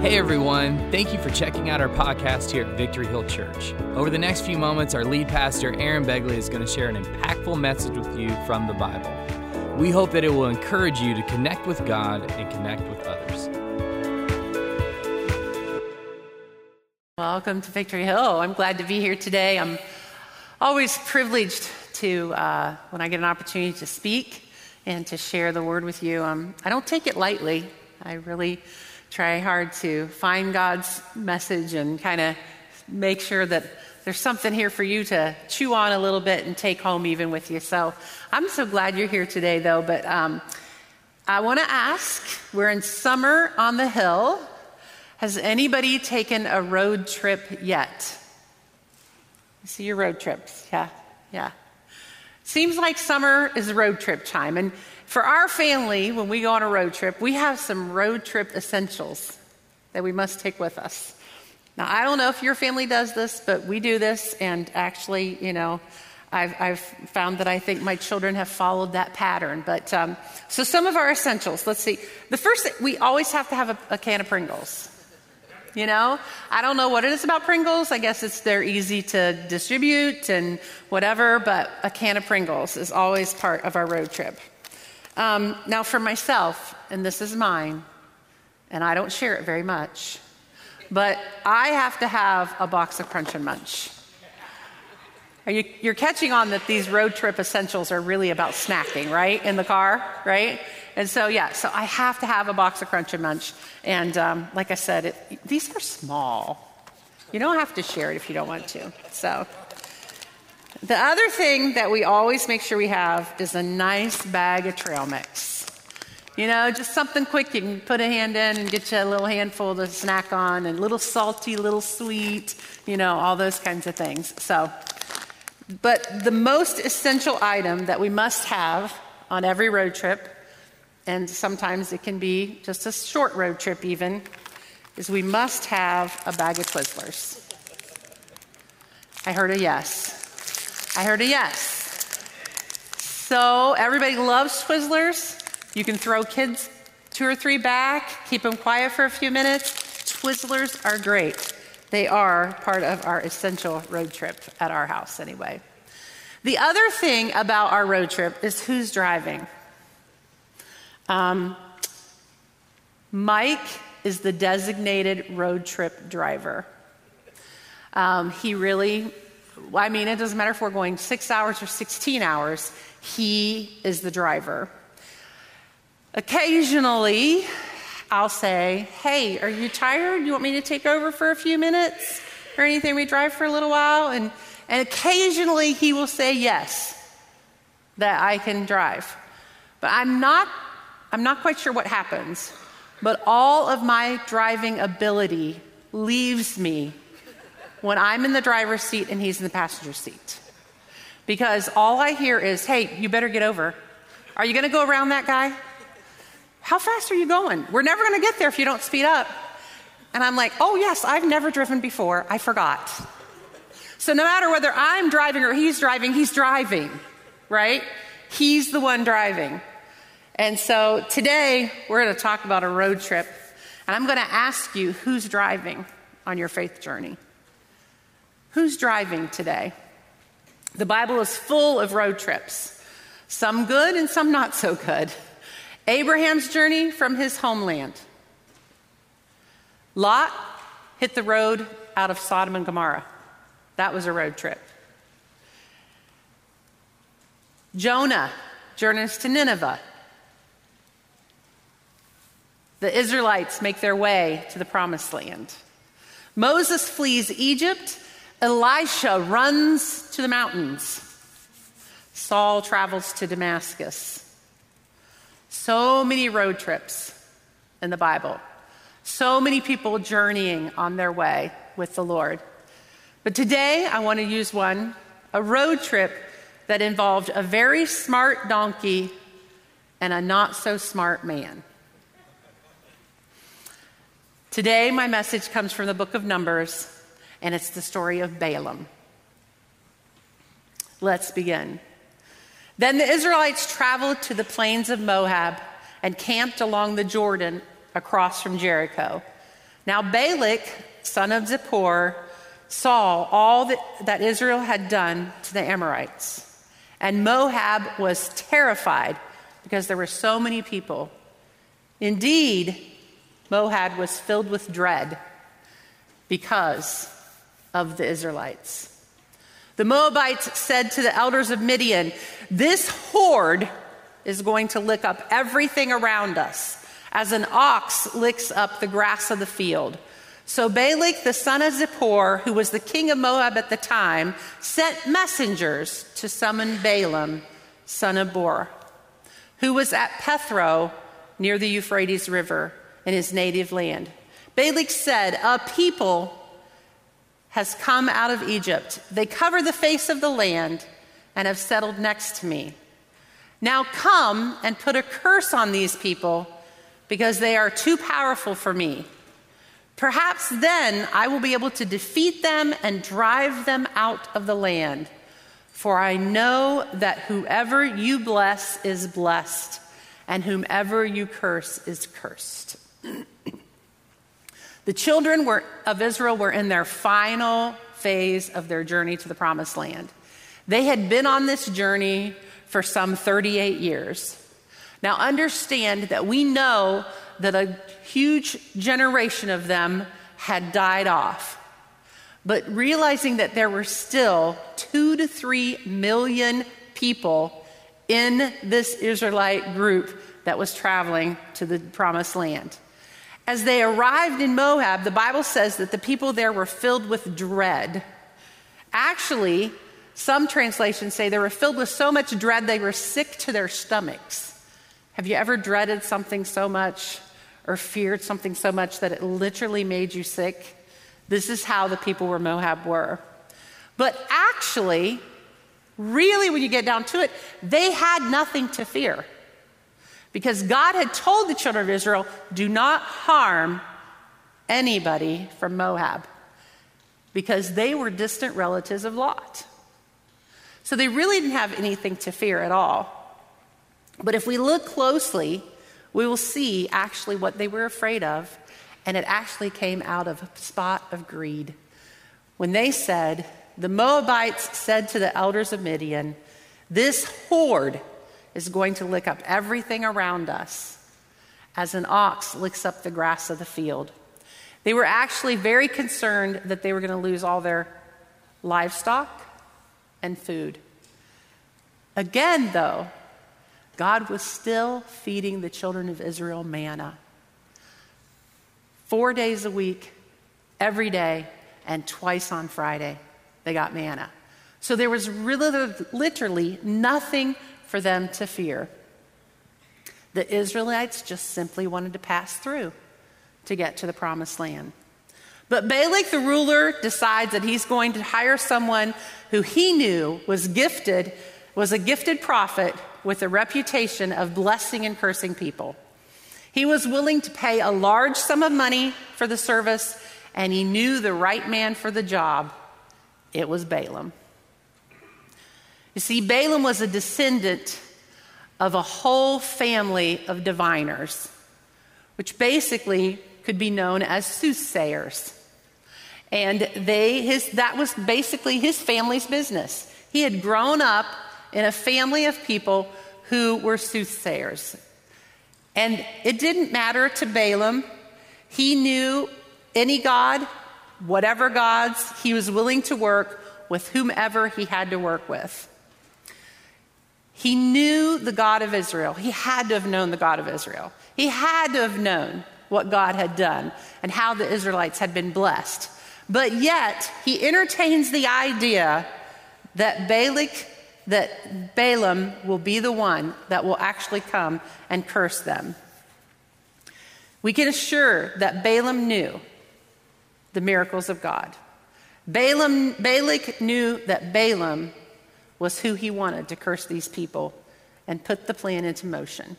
Hey everyone, thank you for checking out our podcast here at Victory Hill Church. Over the next few moments, our lead pastor, Aaron Begley, is going to share an impactful message with you from the Bible. We hope that it will encourage you to connect with God and connect with others. Welcome to Victory Hill. I'm glad to be here today. I'm always privileged to, uh, when I get an opportunity to speak and to share the word with you. Um, I don't take it lightly. I really try hard to find God's message and kind of make sure that there's something here for you to chew on a little bit and take home even with you. So I'm so glad you're here today, though. But um, I want to ask we're in summer on the hill. Has anybody taken a road trip yet? see your road trips. Yeah, yeah. Seems like summer is road trip time. And for our family, when we go on a road trip, we have some road trip essentials that we must take with us. Now, I don't know if your family does this, but we do this, and actually, you know, I've, I've found that I think my children have followed that pattern. But um, so, some of our essentials. Let's see. The first thing, we always have to have a, a can of Pringles. You know, I don't know what it is about Pringles. I guess it's they're easy to distribute and whatever, but a can of Pringles is always part of our road trip. Um, now, for myself, and this is mine, and I don't share it very much, but I have to have a box of Crunch and Munch. Are you, you're catching on that these road trip essentials are really about snacking, right? In the car, right? And so, yeah, so I have to have a box of Crunch and Munch. And um, like I said, it, these are small. You don't have to share it if you don't want to. So, the other thing that we always make sure we have is a nice bag of trail mix. You know, just something quick you can put a hand in and get you a little handful to snack on, and a little salty, a little sweet, you know, all those kinds of things. So, but the most essential item that we must have on every road trip, and sometimes it can be just a short road trip even, is we must have a bag of Twizzlers. I heard a yes. I heard a yes. So everybody loves Twizzlers. You can throw kids two or three back, keep them quiet for a few minutes. Twizzlers are great. They are part of our essential road trip at our house, anyway. The other thing about our road trip is who's driving. Um, Mike is the designated road trip driver. Um, he really I mean, it doesn't matter if we're going six hours or 16 hours, he is the driver. Occasionally, I'll say, Hey, are you tired? You want me to take over for a few minutes or anything? We drive for a little while. And, and occasionally he will say yes, that I can drive. But I'm not, I'm not quite sure what happens. But all of my driving ability leaves me when I'm in the driver's seat and he's in the passenger seat. Because all I hear is, hey, you better get over. Are you going to go around that guy? How fast are you going? We're never going to get there if you don't speed up. And I'm like, oh, yes, I've never driven before. I forgot. So no matter whether I'm driving or he's driving, he's driving, right? He's the one driving. And so today we're going to talk about a road trip. And I'm going to ask you who's driving on your faith journey. Who's driving today? The Bible is full of road trips, some good and some not so good. Abraham's journey from his homeland. Lot hit the road out of Sodom and Gomorrah. That was a road trip. Jonah journeys to Nineveh. The Israelites make their way to the promised land. Moses flees Egypt Elisha runs to the mountains. Saul travels to Damascus. So many road trips in the Bible. So many people journeying on their way with the Lord. But today I want to use one a road trip that involved a very smart donkey and a not so smart man. Today, my message comes from the book of Numbers, and it's the story of Balaam. Let's begin. Then the Israelites traveled to the plains of Moab and camped along the Jordan across from Jericho. Now, Balak, son of Zippor, saw all that, that Israel had done to the Amorites. And Moab was terrified because there were so many people. Indeed, Moab was filled with dread because of the Israelites. The Moabites said to the elders of Midian, This horde is going to lick up everything around us, as an ox licks up the grass of the field. So Balak, the son of Zippor, who was the king of Moab at the time, sent messengers to summon Balaam, son of Beor, who was at Pethor near the Euphrates River in his native land. Balak said, A people has come out of Egypt. They cover the face of the land and have settled next to me. Now come and put a curse on these people because they are too powerful for me. Perhaps then I will be able to defeat them and drive them out of the land. For I know that whoever you bless is blessed, and whomever you curse is cursed. the children were, of Israel were in their final phase of their journey to the promised land. They had been on this journey for some 38 years. Now, understand that we know that a huge generation of them had died off. But realizing that there were still two to three million people in this Israelite group that was traveling to the promised land. As they arrived in Moab, the Bible says that the people there were filled with dread. Actually, some translations say they were filled with so much dread they were sick to their stomachs. Have you ever dreaded something so much or feared something so much that it literally made you sick? This is how the people of Moab were. But actually, really, when you get down to it, they had nothing to fear. Because God had told the children of Israel, do not harm anybody from Moab. Because they were distant relatives of Lot. So they really didn't have anything to fear at all. But if we look closely, we will see actually what they were afraid of, and it actually came out of a spot of greed. When they said, the Moabites said to the elders of Midian, This horde is going to lick up everything around us as an ox licks up the grass of the field. They were actually very concerned that they were going to lose all their livestock and food. Again, though, God was still feeding the children of Israel manna. Four days a week, every day, and twice on Friday, they got manna. So there was really, literally nothing for them to fear. The Israelites just simply wanted to pass through to get to the promised land. But Balak, the ruler, decides that he's going to hire someone who he knew was gifted, was a gifted prophet with a reputation of blessing and cursing people. He was willing to pay a large sum of money for the service, and he knew the right man for the job. It was Balaam. You see, Balaam was a descendant of a whole family of diviners, which basically could be known as soothsayers. And they, his, that was basically his family's business. He had grown up in a family of people who were soothsayers. And it didn't matter to Balaam. He knew any God, whatever gods, he was willing to work with whomever he had to work with. He knew the God of Israel. He had to have known the God of Israel. He had to have known what God had done and how the Israelites had been blessed. But yet, he entertains the idea that Balak, that Balaam will be the one that will actually come and curse them. We can assure that Balaam knew the miracles of God. Balaam, Balak knew that Balaam was who he wanted to curse these people and put the plan into motion.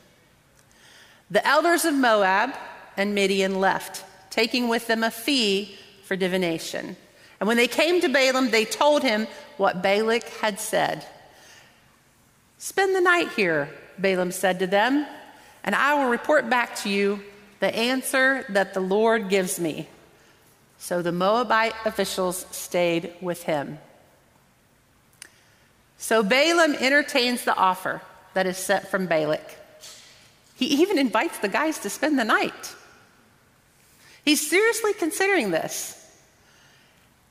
The elders of Moab and Midian left, taking with them a fee for divination. And when they came to Balaam, they told him what Balak had said. Spend the night here, Balaam said to them, and I will report back to you the answer that the Lord gives me. So the Moabite officials stayed with him. So Balaam entertains the offer that is sent from Balak. He even invites the guys to spend the night. He's seriously considering this.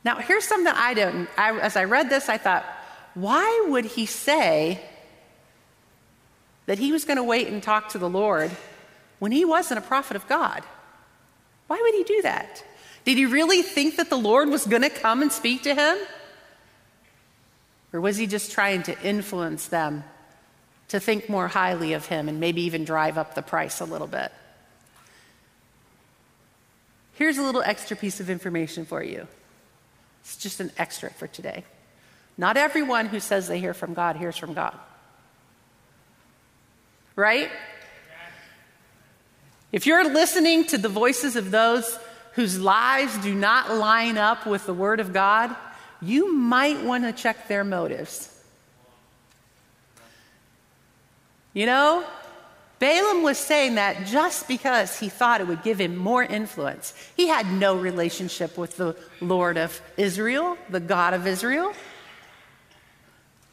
Now, here's something I don't, I, as I read this, I thought, why would he say that he was going to wait and talk to the Lord when he wasn't a prophet of God? Why would he do that? Did he really think that the Lord was going to come and speak to him? Or was he just trying to influence them to think more highly of him and maybe even drive up the price a little bit? Here's a little extra piece of information for you. It's just an extra for today. Not everyone who says they hear from God hears from God. Right? If you're listening to the voices of those whose lives do not line up with the Word of God, you might want to check their motives. You know, Balaam was saying that just because he thought it would give him more influence. He had no relationship with the Lord of Israel, the God of Israel.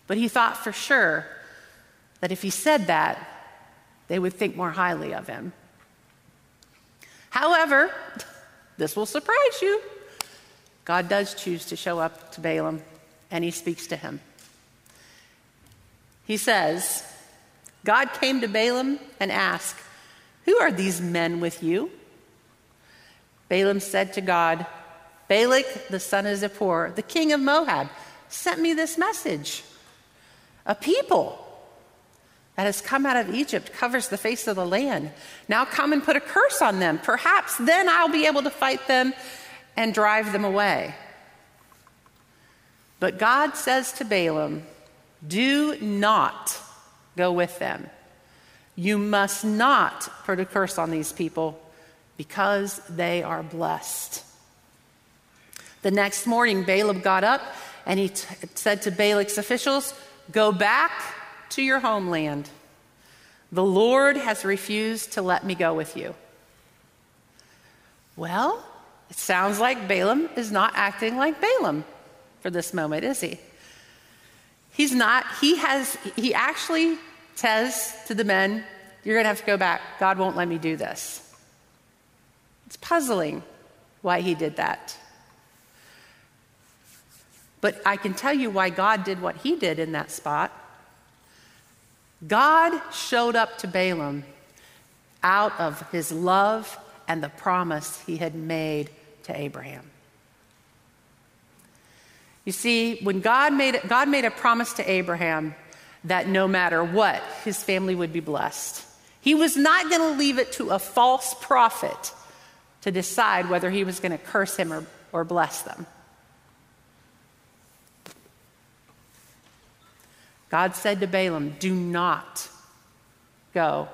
But he thought for sure that if he said that, they would think more highly of him. However, this will surprise you. God does choose to show up to Balaam, and he speaks to him. He says, God came to Balaam and asked, Who are these men with you? Balaam said to God, Balak, the son of Zippor, the king of Moab, sent me this message. A people that has come out of Egypt covers the face of the land. Now come and put a curse on them. Perhaps then I'll be able to fight them and drive them away. But God says to Balaam, Do not go with them. You must not put a curse on these people because they are blessed. The next morning, Balaam got up and he t- said to Balak's officials, Go back to your homeland. The Lord has refused to let me go with you. Well, it sounds like Balaam is not acting like Balaam for this moment, is he? He's not, he has, he actually says to the men, You're going to have to go back. God won't let me do this. It's puzzling why he did that. But I can tell you why God did what he did in that spot. God showed up to Balaam out of his love and the promise he had made to Abraham. You see, when God made, God made a promise to Abraham that no matter what, his family would be blessed. He was not going to leave it to a false prophet to decide whether he was going to curse him or, or bless them. God said to Balaam, Do not go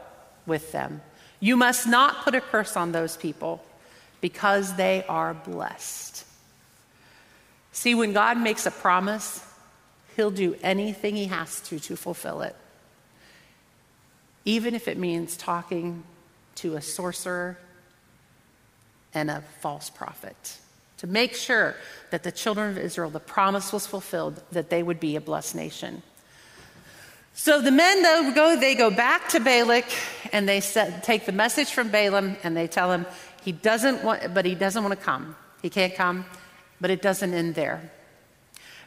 with them. You must not put a curse on those people because they are blessed. See, when God makes a promise, He'll do anything He has to to fulfill it, even if it means talking to a sorcerer and a false prophet to make sure that the children of Israel, the promise was fulfilled that they would be a blessed nation. So the men though go, they go back to Balak and they set, take the message from Balaam and they tell him he doesn't want, but he doesn't want to come. He can't come, but it doesn't end there.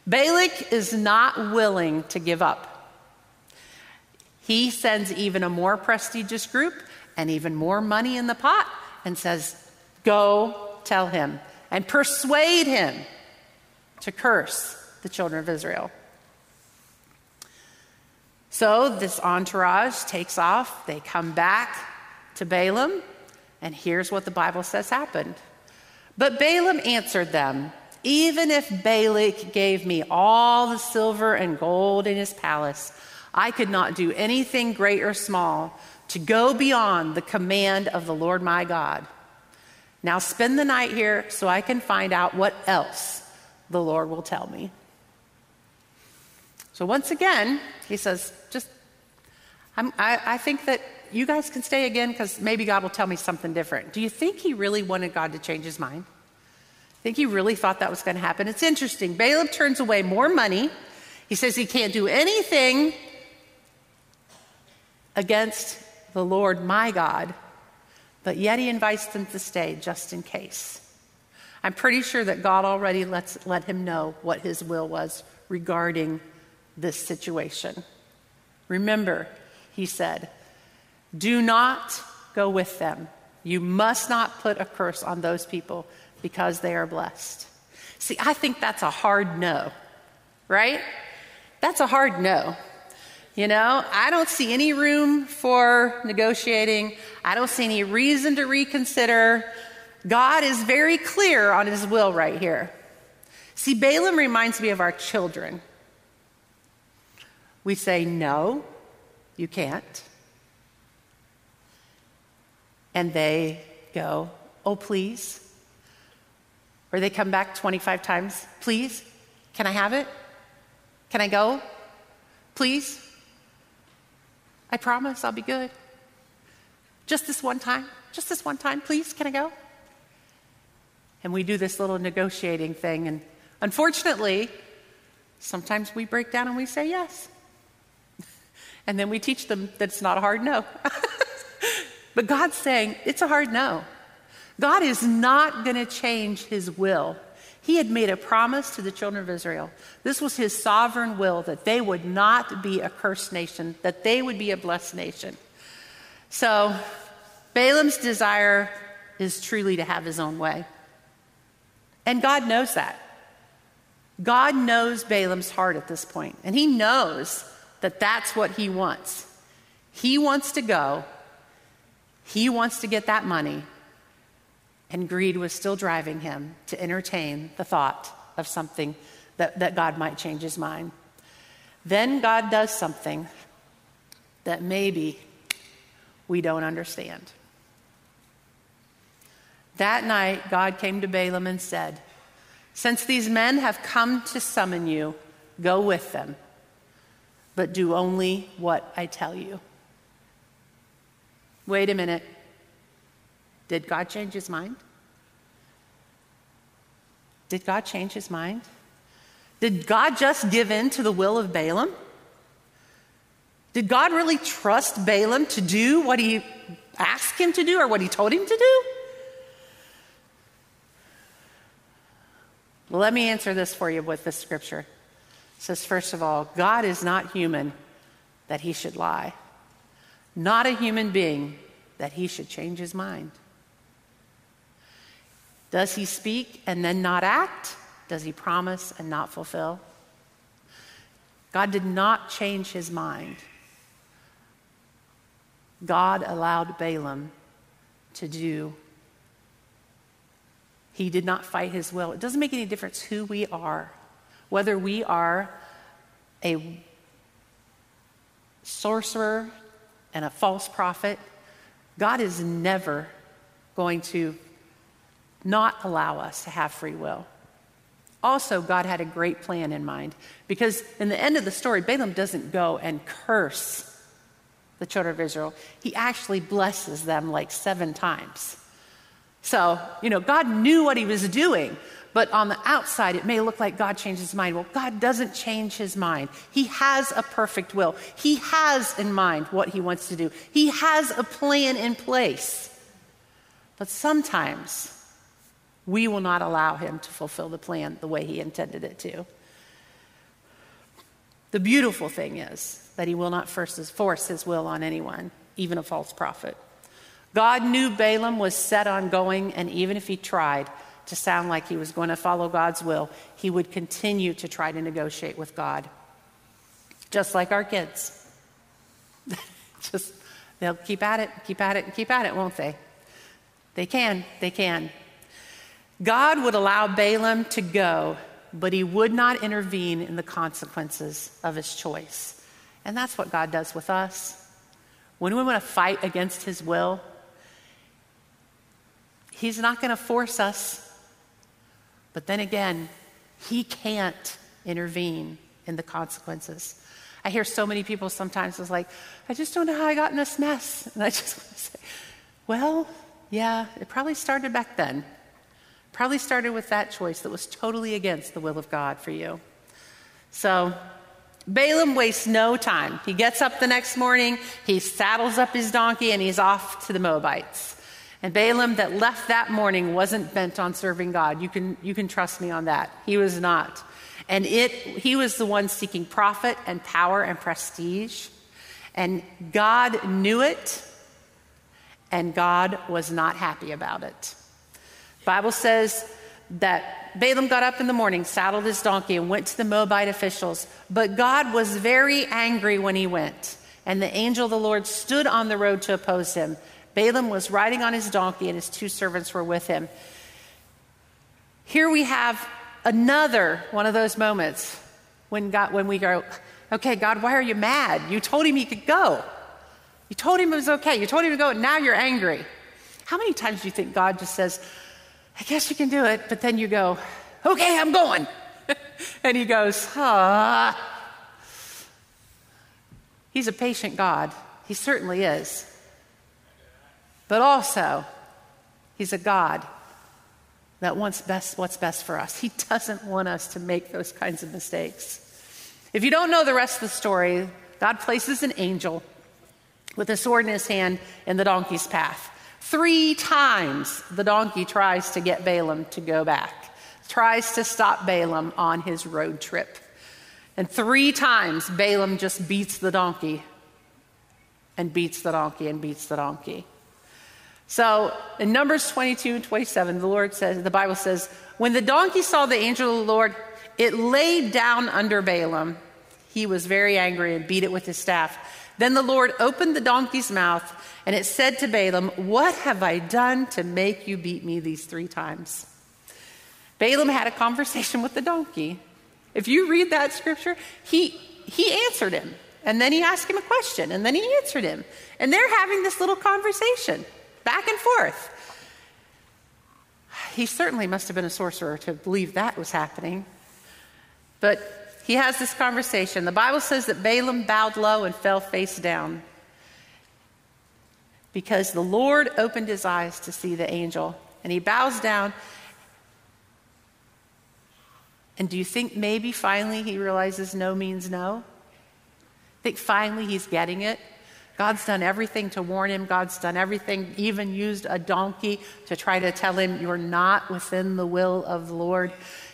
Balak is not willing to give up. He sends even a more prestigious group and even more money in the pot and says, Go tell him and persuade him to curse the children of Israel. So this entourage takes off. They come back to Balaam, and here's what the Bible says happened. But Balaam answered them Even if Balak gave me all the silver and gold in his palace, I could not do anything great or small to go beyond the command of the Lord my God. Now spend the night here so I can find out what else the Lord will tell me. So once again, he says, I, I think that you guys can stay again because maybe God will tell me something different. Do you think he really wanted God to change his mind? think he really thought that was going to happen. It's interesting. Balaam turns away more money. He says he can't do anything against the Lord my God, but yet he invites them to stay just in case. I'm pretty sure that God already lets, let him know what his will was regarding this situation. Remember, he said, do not go with them. You must not put a curse on those people because they are blessed. See, I think that's a hard no, right? That's a hard no. You know, I don't see any room for negotiating. I don't see any reason to reconsider. God is very clear on his will right here. See, Balaam reminds me of our children. We say, No, you can't. And they go, Oh, please. Or they come back 25 times, Please, can I have it? Can I go? Please? I promise I'll be good. Just this one time. Just this one time, please. Can I go? and we do this little negotiating thing. And unfortunately, sometimes we break down and we say yes. And then we teach them that it's not a hard no. but God's saying it's a hard no. God is not going to change his will. He had made a promise to the children of Israel. This was his sovereign will that they would not be a cursed nation, that they would be a blessed nation. So, Balaam's desire is truly to have his own way. And God knows that. God knows Balaam's heart at this point, and he knows that that's what he wants. He wants to go, he wants to get that money, and greed was still driving him to entertain the thought of something that, that God might change his mind. Then God does something that maybe we don't understand. That night, God came to Balaam and said, Since these men have come to summon you, go with them, but do only what I tell you. Wait a minute. Did God change his mind? Did God change his mind? Did God just give in to the will of Balaam? Did God really trust Balaam to do what he asked him to do or what he told him to do? Let me answer this for you with this scripture. Says, first of all, God is not human that he should lie, not a human being that he should change his mind. Does he speak and then not act? Does he promise and not fulfill? God did not change his mind. God allowed Balaam to do he did not fight his will. It doesn't make any difference who we are, whether we are a sorcerer and a false prophet. God is never going to not allow us to have free will. Also, God had a great plan in mind because in the end of the story, Balaam doesn't go and curse the children of Israel, he actually blesses them like seven times. So, you know, God knew what he was doing, but on the outside, it may look like God changed his mind. Well, God doesn't change his mind. He has a perfect will, he has in mind what he wants to do, he has a plan in place. But sometimes we will not allow him to fulfill the plan the way he intended it to. The beautiful thing is that he will not force his will on anyone, even a false prophet. God knew Balaam was set on going, and even if he tried to sound like he was going to follow God's will, he would continue to try to negotiate with God. Just like our kids. Just, they'll keep at it, keep at it, keep at it, won't they? They can, they can. God would allow Balaam to go, but he would not intervene in the consequences of his choice. And that's what God does with us. When we want to fight against his will, He's not going to force us. But then again, He can't intervene in the consequences. I hear so many people sometimes is like, I just don't know how I got in this mess. And I just want to say, well, yeah, it probably started back then. Probably started with that choice that was totally against the will of God for you. So, Balaam wastes no time. He gets up the next morning, he saddles up his donkey, and he's off to the Moabites. And Balaam, that left that morning, wasn't bent on serving God. You can, you can trust me on that. He was not. And it, he was the one seeking profit and power and prestige. And God knew it, and God was not happy about it. Bible says that Balaam got up in the morning, saddled his donkey, and went to the Moabite officials. But God was very angry when he went. And the angel of the Lord stood on the road to oppose him. Balaam was riding on his donkey, and his two servants were with him. Here we have another one of those moments when, God, when we go, Okay, God, why are you mad? You told him he could go. You told him it was okay. You told him to go, and now you're angry. How many times do you think God just says, I guess you can do it, but then you go, Okay, I'm going. and he goes, Ah. He's a patient God. He certainly is. But also, he's a God that wants best what's best for us. He doesn't want us to make those kinds of mistakes. If you don't know the rest of the story, God places an angel with a sword in his hand in the donkey's path. Three times the donkey tries to get Balaam to go back, tries to stop Balaam on his road trip. And three times Balaam just beats the donkey and beats the donkey and beats the donkey. So in Numbers 22 and 27, the Lord says, the Bible says, when the donkey saw the angel of the Lord, it laid down under Balaam he was very angry and beat it with his staff. Then the Lord opened the donkey's mouth, and it said to Balaam, What have I done to make you beat me these three times? Balaam had a conversation with the donkey. If you read that scripture, he, he answered him. And then he asked him a question, and then he answered him. And they're having this little conversation back and forth. He certainly must have been a sorcerer to believe that was happening. But he has this conversation. The Bible says that Balaam bowed low and fell face down because the Lord opened his eyes to see the angel. And he bows down. And do you think maybe finally he realizes no means no? I think finally he's getting it. God's done everything to warn him. God's done everything, even used a donkey to try to tell him, You're not within the will of the Lord.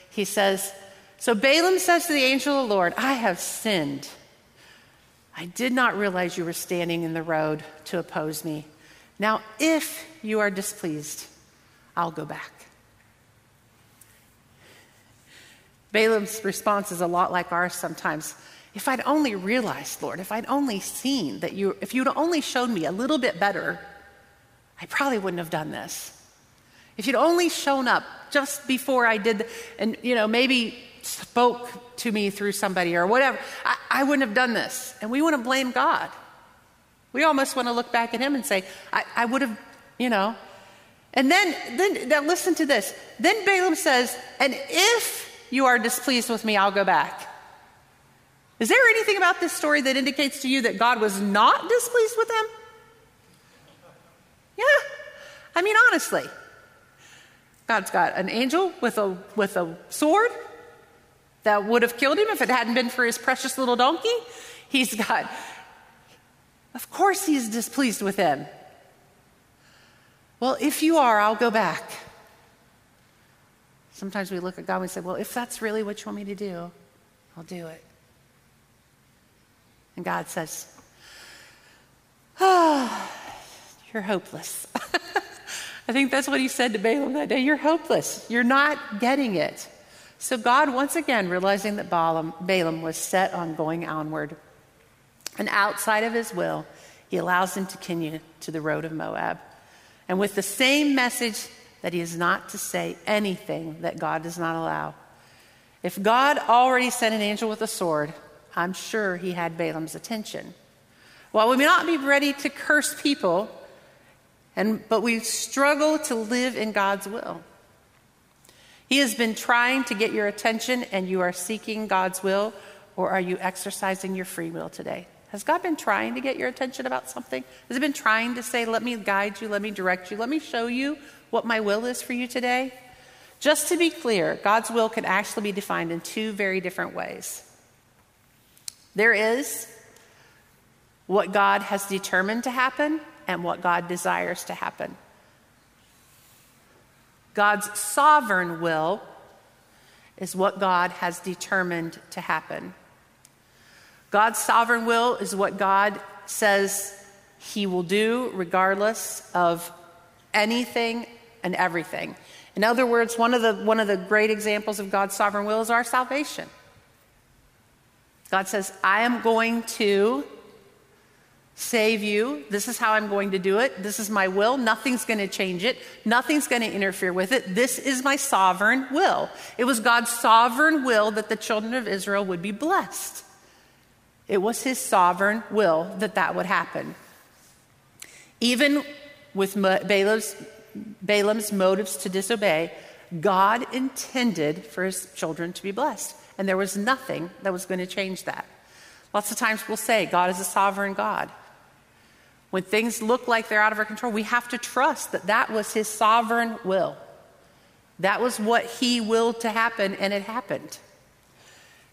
He says, so Balaam says to the angel of the Lord, I have sinned. I did not realize you were standing in the road to oppose me. Now, if you are displeased, I'll go back. Balaam's response is a lot like ours sometimes. If I'd only realized, Lord, if I'd only seen that you, if you'd only shown me a little bit better, I probably wouldn't have done this. If you'd only shown up just before I did, and you know, maybe spoke to me through somebody or whatever, I, I wouldn't have done this. And we want to blame God. We almost want to look back at him and say, I, I would have, you know. And then, then, now listen to this. Then Balaam says, and if you are displeased with me, I'll go back. Is there anything about this story that indicates to you that God was not displeased with him? Yeah. I mean, honestly. God's got an angel with a, with a sword that would have killed him if it hadn't been for his precious little donkey. He's got, of course, he's displeased with him. Well, if you are, I'll go back. Sometimes we look at God and we say, Well, if that's really what you want me to do, I'll do it. And God says, Oh, you're hopeless. I think that's what he said to Balaam that day. You're hopeless. You're not getting it. So God, once again, realizing that Balaam, Balaam was set on going onward and outside of his will, he allows him to continue to the road of Moab. And with the same message that he is not to say anything that God does not allow. If God already sent an angel with a sword, I'm sure he had Balaam's attention. While we may not be ready to curse people, and, but we struggle to live in God's will. He has been trying to get your attention and you are seeking God's will, or are you exercising your free will today? Has God been trying to get your attention about something? Has He been trying to say, let me guide you, let me direct you, let me show you what my will is for you today? Just to be clear, God's will can actually be defined in two very different ways. There is what God has determined to happen and what God desires to happen. God's sovereign will is what God has determined to happen. God's sovereign will is what God says He will do regardless of anything and everything. In other words, one of the, one of the great examples of God's sovereign will is our salvation. God says, I am going to save you. This is how I'm going to do it. This is my will. Nothing's going to change it. Nothing's going to interfere with it. This is my sovereign will. It was God's sovereign will that the children of Israel would be blessed. It was his sovereign will that that would happen. Even with Balaam's, Balaam's motives to disobey, God intended for his children to be blessed. And there was nothing that was going to change that. Lots of times we'll say, God is a sovereign God. When things look like they're out of our control, we have to trust that that was his sovereign will. That was what he willed to happen, and it happened.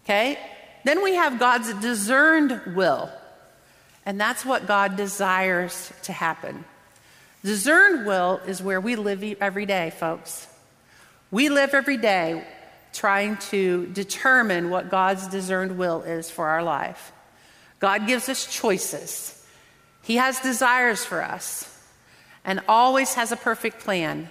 Okay? Then we have God's discerned will, and that's what God desires to happen. Discerned will is where we live every day, folks. We live every day trying to determine what God's discerned will is for our life. God gives us choices. He has desires for us and always has a perfect plan,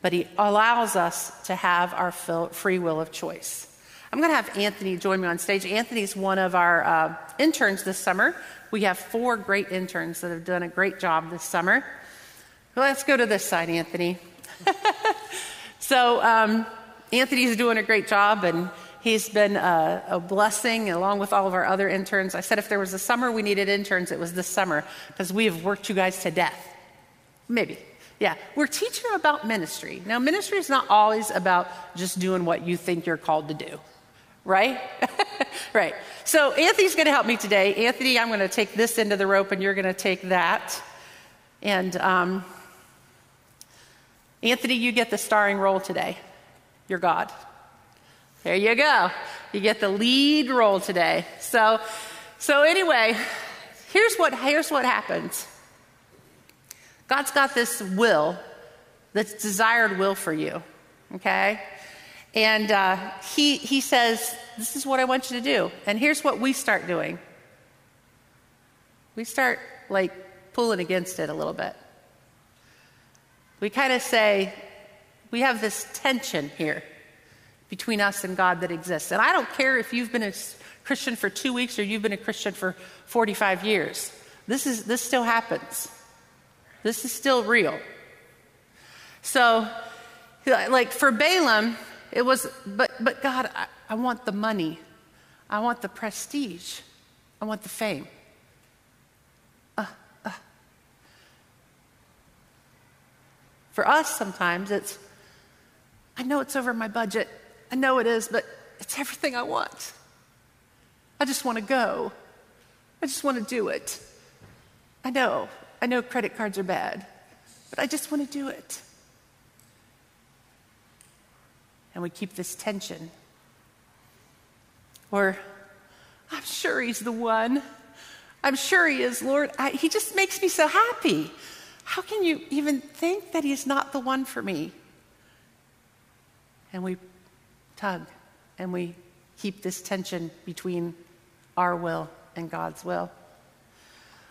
but He allows us to have our free will of choice. I'm going to have Anthony join me on stage. Anthony's one of our uh, interns this summer. We have four great interns that have done a great job this summer. let's go to this side, Anthony. so, um, Anthony's doing a great job, and He's been a, a, blessing along with all of our other interns. I said if there was a summer we needed interns, it was this summer because we have worked you guys to death. Maybe. Yeah. We're teaching about ministry. Now, ministry is not always about just doing what you think you're called to do, right? right. So, Anthony's going to help me today. Anthony, I'm going to take this end of the rope and you're going to take that. And um, Anthony, you get the starring role today. You're God. There you go. You get the lead role today. So, so anyway, here's what, here's what happens God's got this will, that's desired will for you, okay? And uh, he, he says, This is what I want you to do. And here's what we start doing we start like pulling against it a little bit. We kind of say, We have this tension here between us and God that exists. And I don't care if you've been a Christian for two weeks or you've been a Christian for 45 years. This, is, this still happens. This is still real. So, like for Balaam, it was, but, but God, I, I want the money. I want the prestige. I want the fame. Uh, uh. For us, sometimes it's, I know it's over my budget. I know it is, but it's everything I want. I just want to go. I just want to do it. I know. I know credit cards are bad, but I just want to do it. And we keep this tension. Or, I'm sure he's the one. I'm sure he is, Lord. I, he just makes me so happy. How can you even think that he's not the one for me? And we tug and we keep this tension between our will and God's will.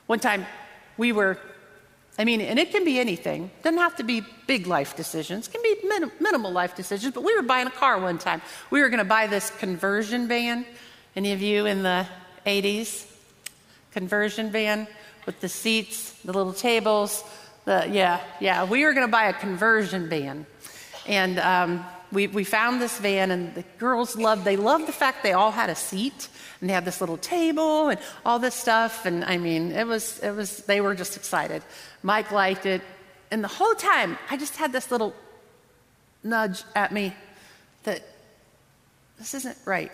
One time we were, I mean, and it can be anything, doesn't have to be big life decisions, it can be minim- minimal life decisions, but we were buying a car one time. We were going to buy this conversion van. Any of you in the 80s? Conversion van with the seats, the little tables. The, yeah, yeah, we were going to buy a conversion van. And um, we, we found this van, and the girls loved, they loved the fact they all had a seat, and they had this little table and all this stuff. And I mean, it was, it was, they were just excited. Mike liked it. And the whole time, I just had this little nudge at me that this isn't right.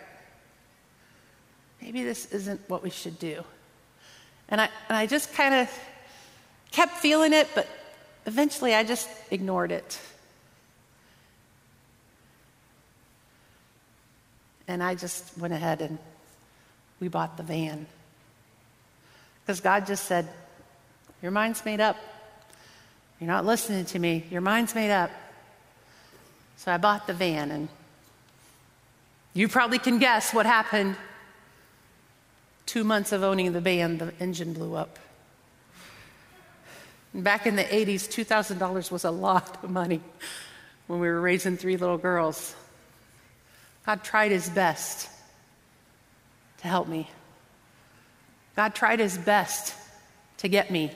Maybe this isn't what we should do. And I, and I just kind of kept feeling it, but eventually I just ignored it. And I just went ahead and we bought the van. Because God just said, Your mind's made up. You're not listening to me. Your mind's made up. So I bought the van, and you probably can guess what happened. Two months of owning the van, the engine blew up. And back in the 80s, $2,000 was a lot of money when we were raising three little girls. God tried his best to help me. God tried his best to get me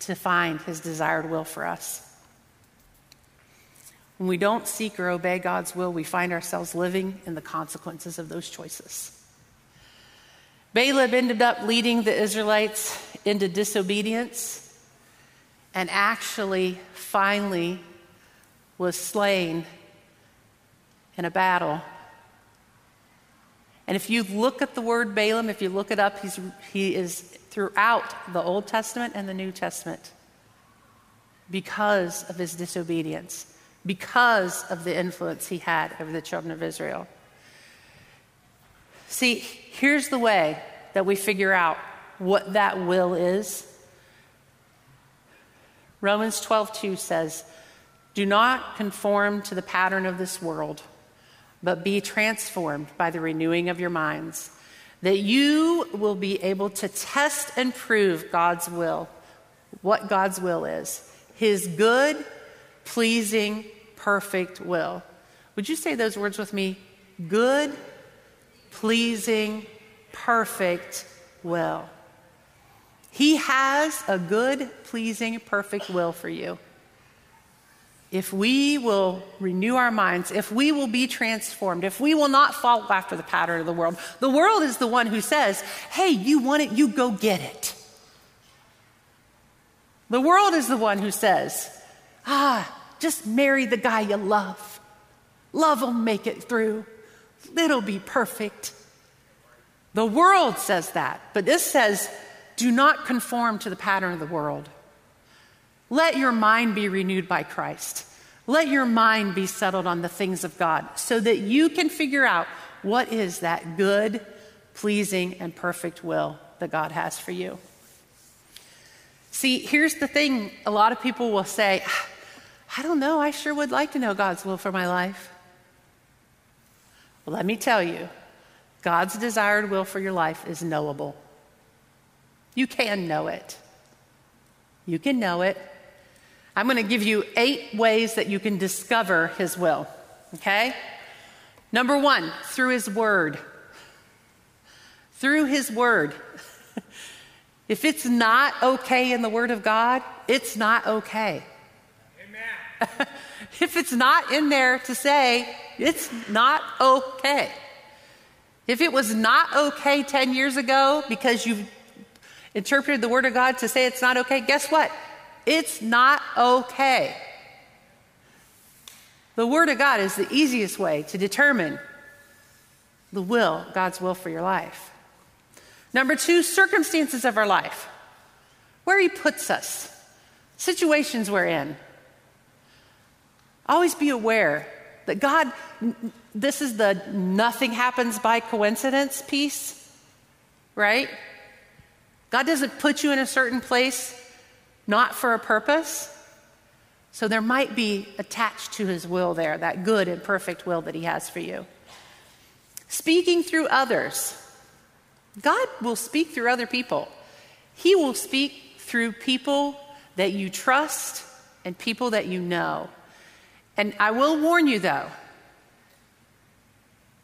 to find his desired will for us. When we don't seek or obey God's will, we find ourselves living in the consequences of those choices. Balaam ended up leading the Israelites into disobedience and actually, finally, was slain in a battle and if you look at the word Balaam, if you look it up, he's, he is throughout the Old Testament and the New Testament because of his disobedience, because of the influence he had over the children of Israel. See, here's the way that we figure out what that will is. Romans 12:2 says, "Do not conform to the pattern of this world." But be transformed by the renewing of your minds, that you will be able to test and prove God's will, what God's will is, his good, pleasing, perfect will. Would you say those words with me? Good, pleasing, perfect will. He has a good, pleasing, perfect will for you if we will renew our minds, if we will be transformed, if we will not follow after the pattern of the world, the world is the one who says, hey, you want it, you go get it. The world is the one who says, ah, just marry the guy you love. Love will make it through, it'll be perfect. The world says that, but this says, do not conform to the pattern of the world. Let your mind be renewed by Christ. Let your mind be settled on the things of God so that you can figure out what is that good, pleasing, and perfect will that God has for you. See, here's the thing a lot of people will say, ah, I don't know, I sure would like to know God's will for my life. Well, let me tell you, God's desired will for your life is knowable. You can know it. You can know it. I'm going to give you eight ways that you can discover His will. Okay? Number one, through His Word. Through His Word. if it's not okay in the Word of God, it's not okay. Amen. if it's not in there to say, it's not okay. If it was not okay 10 years ago because you interpreted the Word of God to say it's not okay, guess what? It's not okay. The Word of God is the easiest way to determine the will, God's will for your life. Number two, circumstances of our life, where He puts us, situations we're in. Always be aware that God, this is the nothing happens by coincidence piece, right? God doesn't put you in a certain place not for a purpose. So there might be attached to his will there, that good and perfect will that he has for you. Speaking through others. God will speak through other people. He will speak through people that you trust and people that you know. And I will warn you though,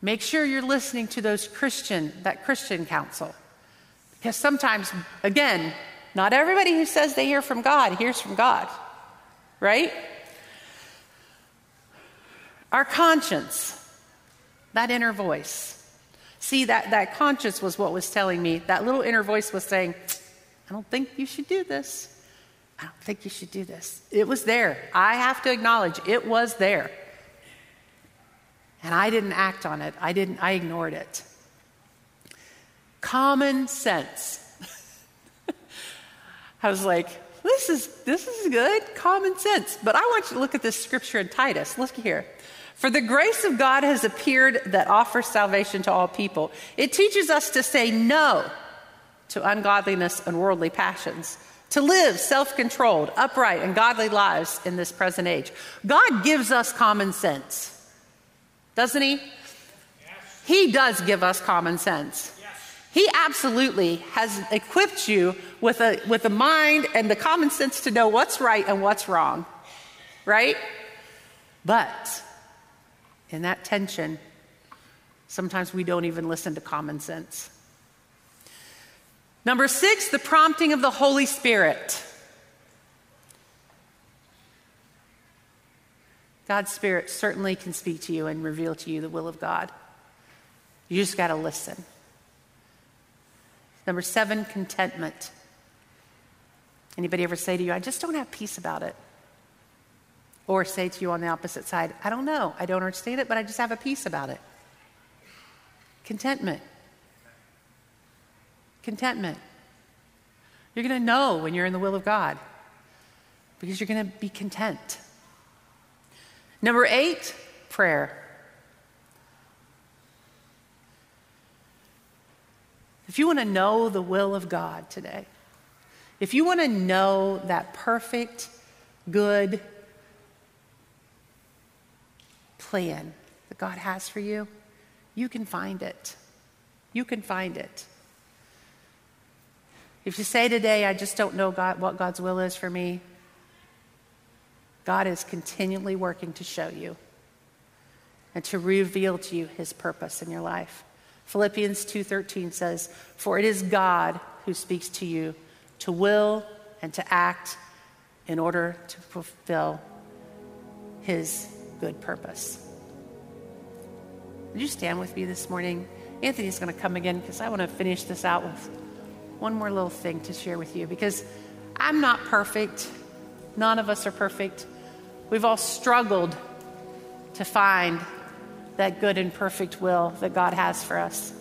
make sure you're listening to those Christian, that Christian counsel. Because sometimes, again, not everybody who says they hear from God hears from God, right? Our conscience, that inner voice. See, that, that conscience was what was telling me. That little inner voice was saying, I don't think you should do this. I don't think you should do this. It was there. I have to acknowledge it was there. And I didn't act on it. I didn't I ignored it. Common sense. I was like, this is, this is good, common sense. But I want you to look at this scripture in Titus. Look here. For the grace of God has appeared that offers salvation to all people. It teaches us to say no to ungodliness and worldly passions, to live self controlled, upright, and godly lives in this present age. God gives us common sense, doesn't He? Yes. He does give us common sense. He absolutely has equipped you with a, with a mind and the common sense to know what's right and what's wrong, right? But in that tension, sometimes we don't even listen to common sense. Number six, the prompting of the Holy Spirit. God's Spirit certainly can speak to you and reveal to you the will of God. You just got to listen. Number seven, contentment. Anybody ever say to you, I just don't have peace about it? Or say to you on the opposite side, I don't know, I don't understand it, but I just have a peace about it. Contentment. Contentment. You're going to know when you're in the will of God because you're going to be content. Number eight, prayer. If you want to know the will of God today, if you want to know that perfect, good plan that God has for you, you can find it. You can find it. If you say today, I just don't know God, what God's will is for me, God is continually working to show you and to reveal to you his purpose in your life. Philippians 2:13 says, "For it is God who speaks to you to will and to act in order to fulfill his good purpose." Would you stand with me this morning? Anthony's going to come again because I want to finish this out with one more little thing to share with you because I'm not perfect. None of us are perfect. We've all struggled to find that good and perfect will that God has for us.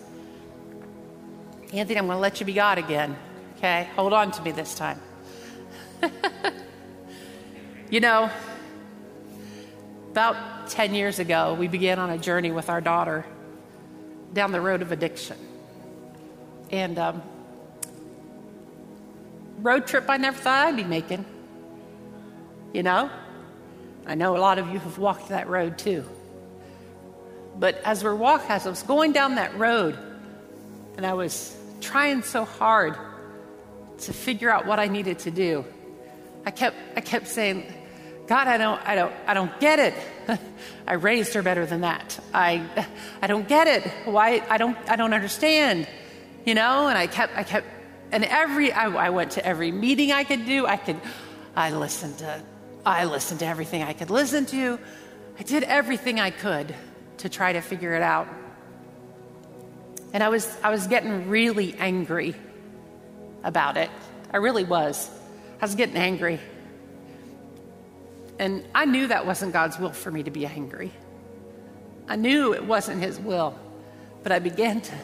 Anthony, I'm going to let you be God again. Okay? Hold on to me this time. you know, about 10 years ago, we began on a journey with our daughter down the road of addiction. And um, road trip I never thought I'd be making. You know? I know a lot of you have walked that road too. But as we're walking, as I was going down that road, and I was trying so hard to figure out what I needed to do, I kept, I kept saying, God, I don't, I don't, I don't get it. I raised her better than that. I, I don't get it. Why? I don't, I don't understand. You know. And I kept, I kept, and every, I, I went to every meeting I could do. I could, I listened to, I listened to everything I could listen to. I did everything I could to try to figure it out. And I was, I was getting really angry about it. I really was. I was getting angry. And I knew that wasn't God's will for me to be angry. I knew it wasn't His will. But I began to,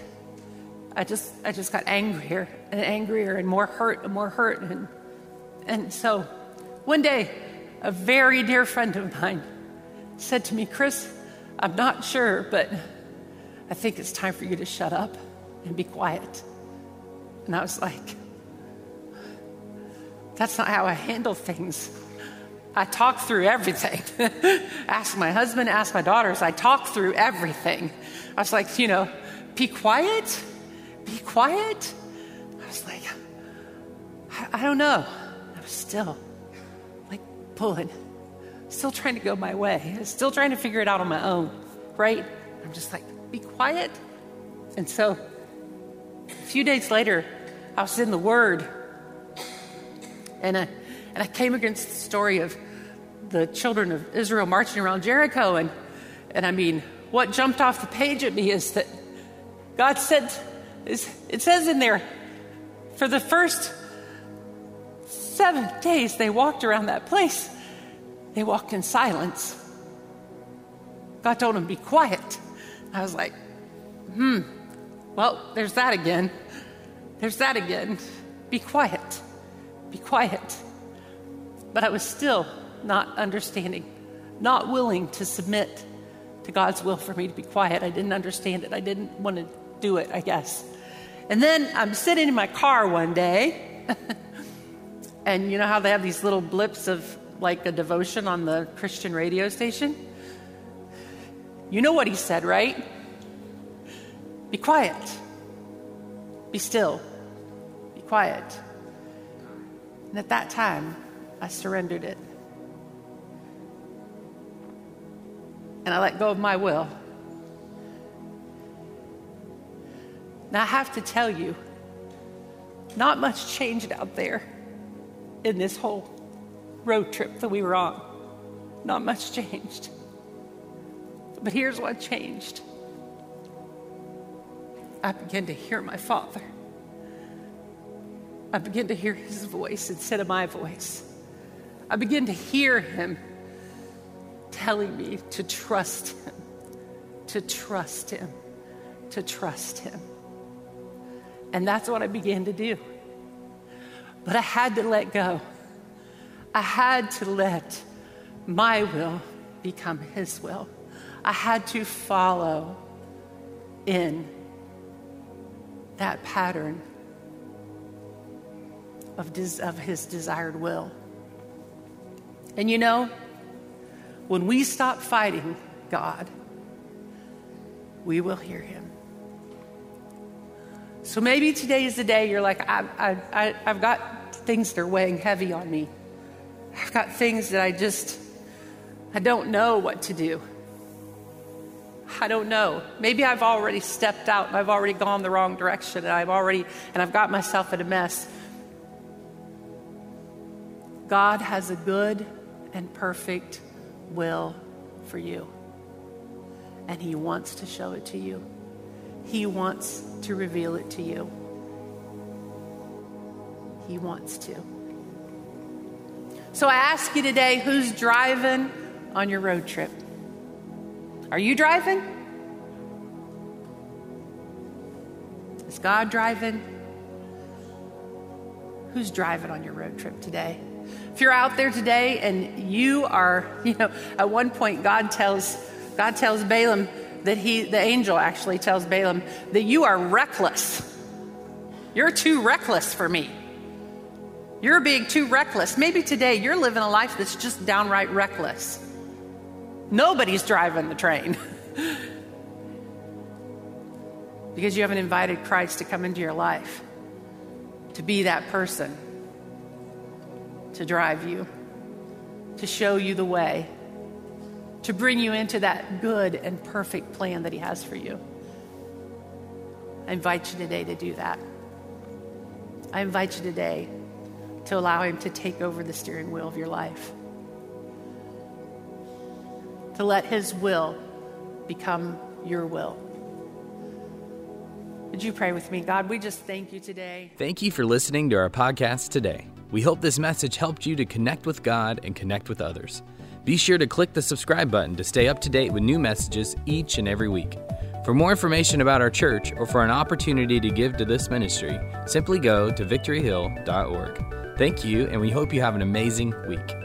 I just, I just got angrier and angrier and more hurt and more hurt. And, and so one day, a very dear friend of mine said to me, Chris, I'm not sure, but I think it's time for you to shut up and be quiet. And I was like, that's not how I handle things. I talk through everything. ask my husband, ask my daughters. I talk through everything. I was like, you know, be quiet, be quiet. I was like, I, I don't know. I was still like pulling still trying to go my way, still trying to figure it out on my own, right? I'm just like, be quiet. And so a few days later, I was in the Word, and I, and I came against the story of the children of Israel marching around Jericho. And, and I mean, what jumped off the page at me is that God said, it says in there, for the first seven days they walked around that place they walked in silence. God told them, be quiet. I was like, hmm, well, there's that again. There's that again. Be quiet. Be quiet. But I was still not understanding, not willing to submit to God's will for me to be quiet. I didn't understand it. I didn't want to do it, I guess. And then I'm sitting in my car one day, and you know how they have these little blips of like a devotion on the Christian radio station? You know what he said, right? Be quiet. Be still. Be quiet. And at that time, I surrendered it. And I let go of my will. Now, I have to tell you, not much changed out there in this whole road trip that we were on. Not much changed. But here's what changed I began to hear my Father. I began to hear his voice instead of my voice. I began to hear him telling me to trust him, to trust him, to trust him. And that's what I began to do. But I had to let go. I had to let my will become his will. I had to follow in that pattern of, des- of his desired will. And you know, when we stop fighting God, we will hear him. So maybe today is the day you're like, I, I, I, I've got things that are weighing heavy on me. I've got things that I just, I don't know what to do. I don't know. Maybe I've already stepped out and I've already gone the wrong direction and I've already, and I've got myself in a mess. God has a good and perfect will for you. And He wants to show it to you, He wants to reveal it to you. He wants to. So I ask you today who's driving on your road trip? Are you driving? Is God driving? Who's driving on your road trip today? If you're out there today and you are, you know, at one point God tells God tells Balaam that he the angel actually tells Balaam that you are reckless. You're too reckless for me. You're being too reckless. Maybe today you're living a life that's just downright reckless. Nobody's driving the train. because you haven't invited Christ to come into your life, to be that person to drive you, to show you the way, to bring you into that good and perfect plan that He has for you. I invite you today to do that. I invite you today to allow Him to take over the steering wheel of your life, to let His will become your will. Would you pray with me? God, we just thank you today. Thank you for listening to our podcast today. We hope this message helped you to connect with God and connect with others. Be sure to click the subscribe button to stay up to date with new messages each and every week. For more information about our church or for an opportunity to give to this ministry, simply go to victoryhill.org. Thank you, and we hope you have an amazing week.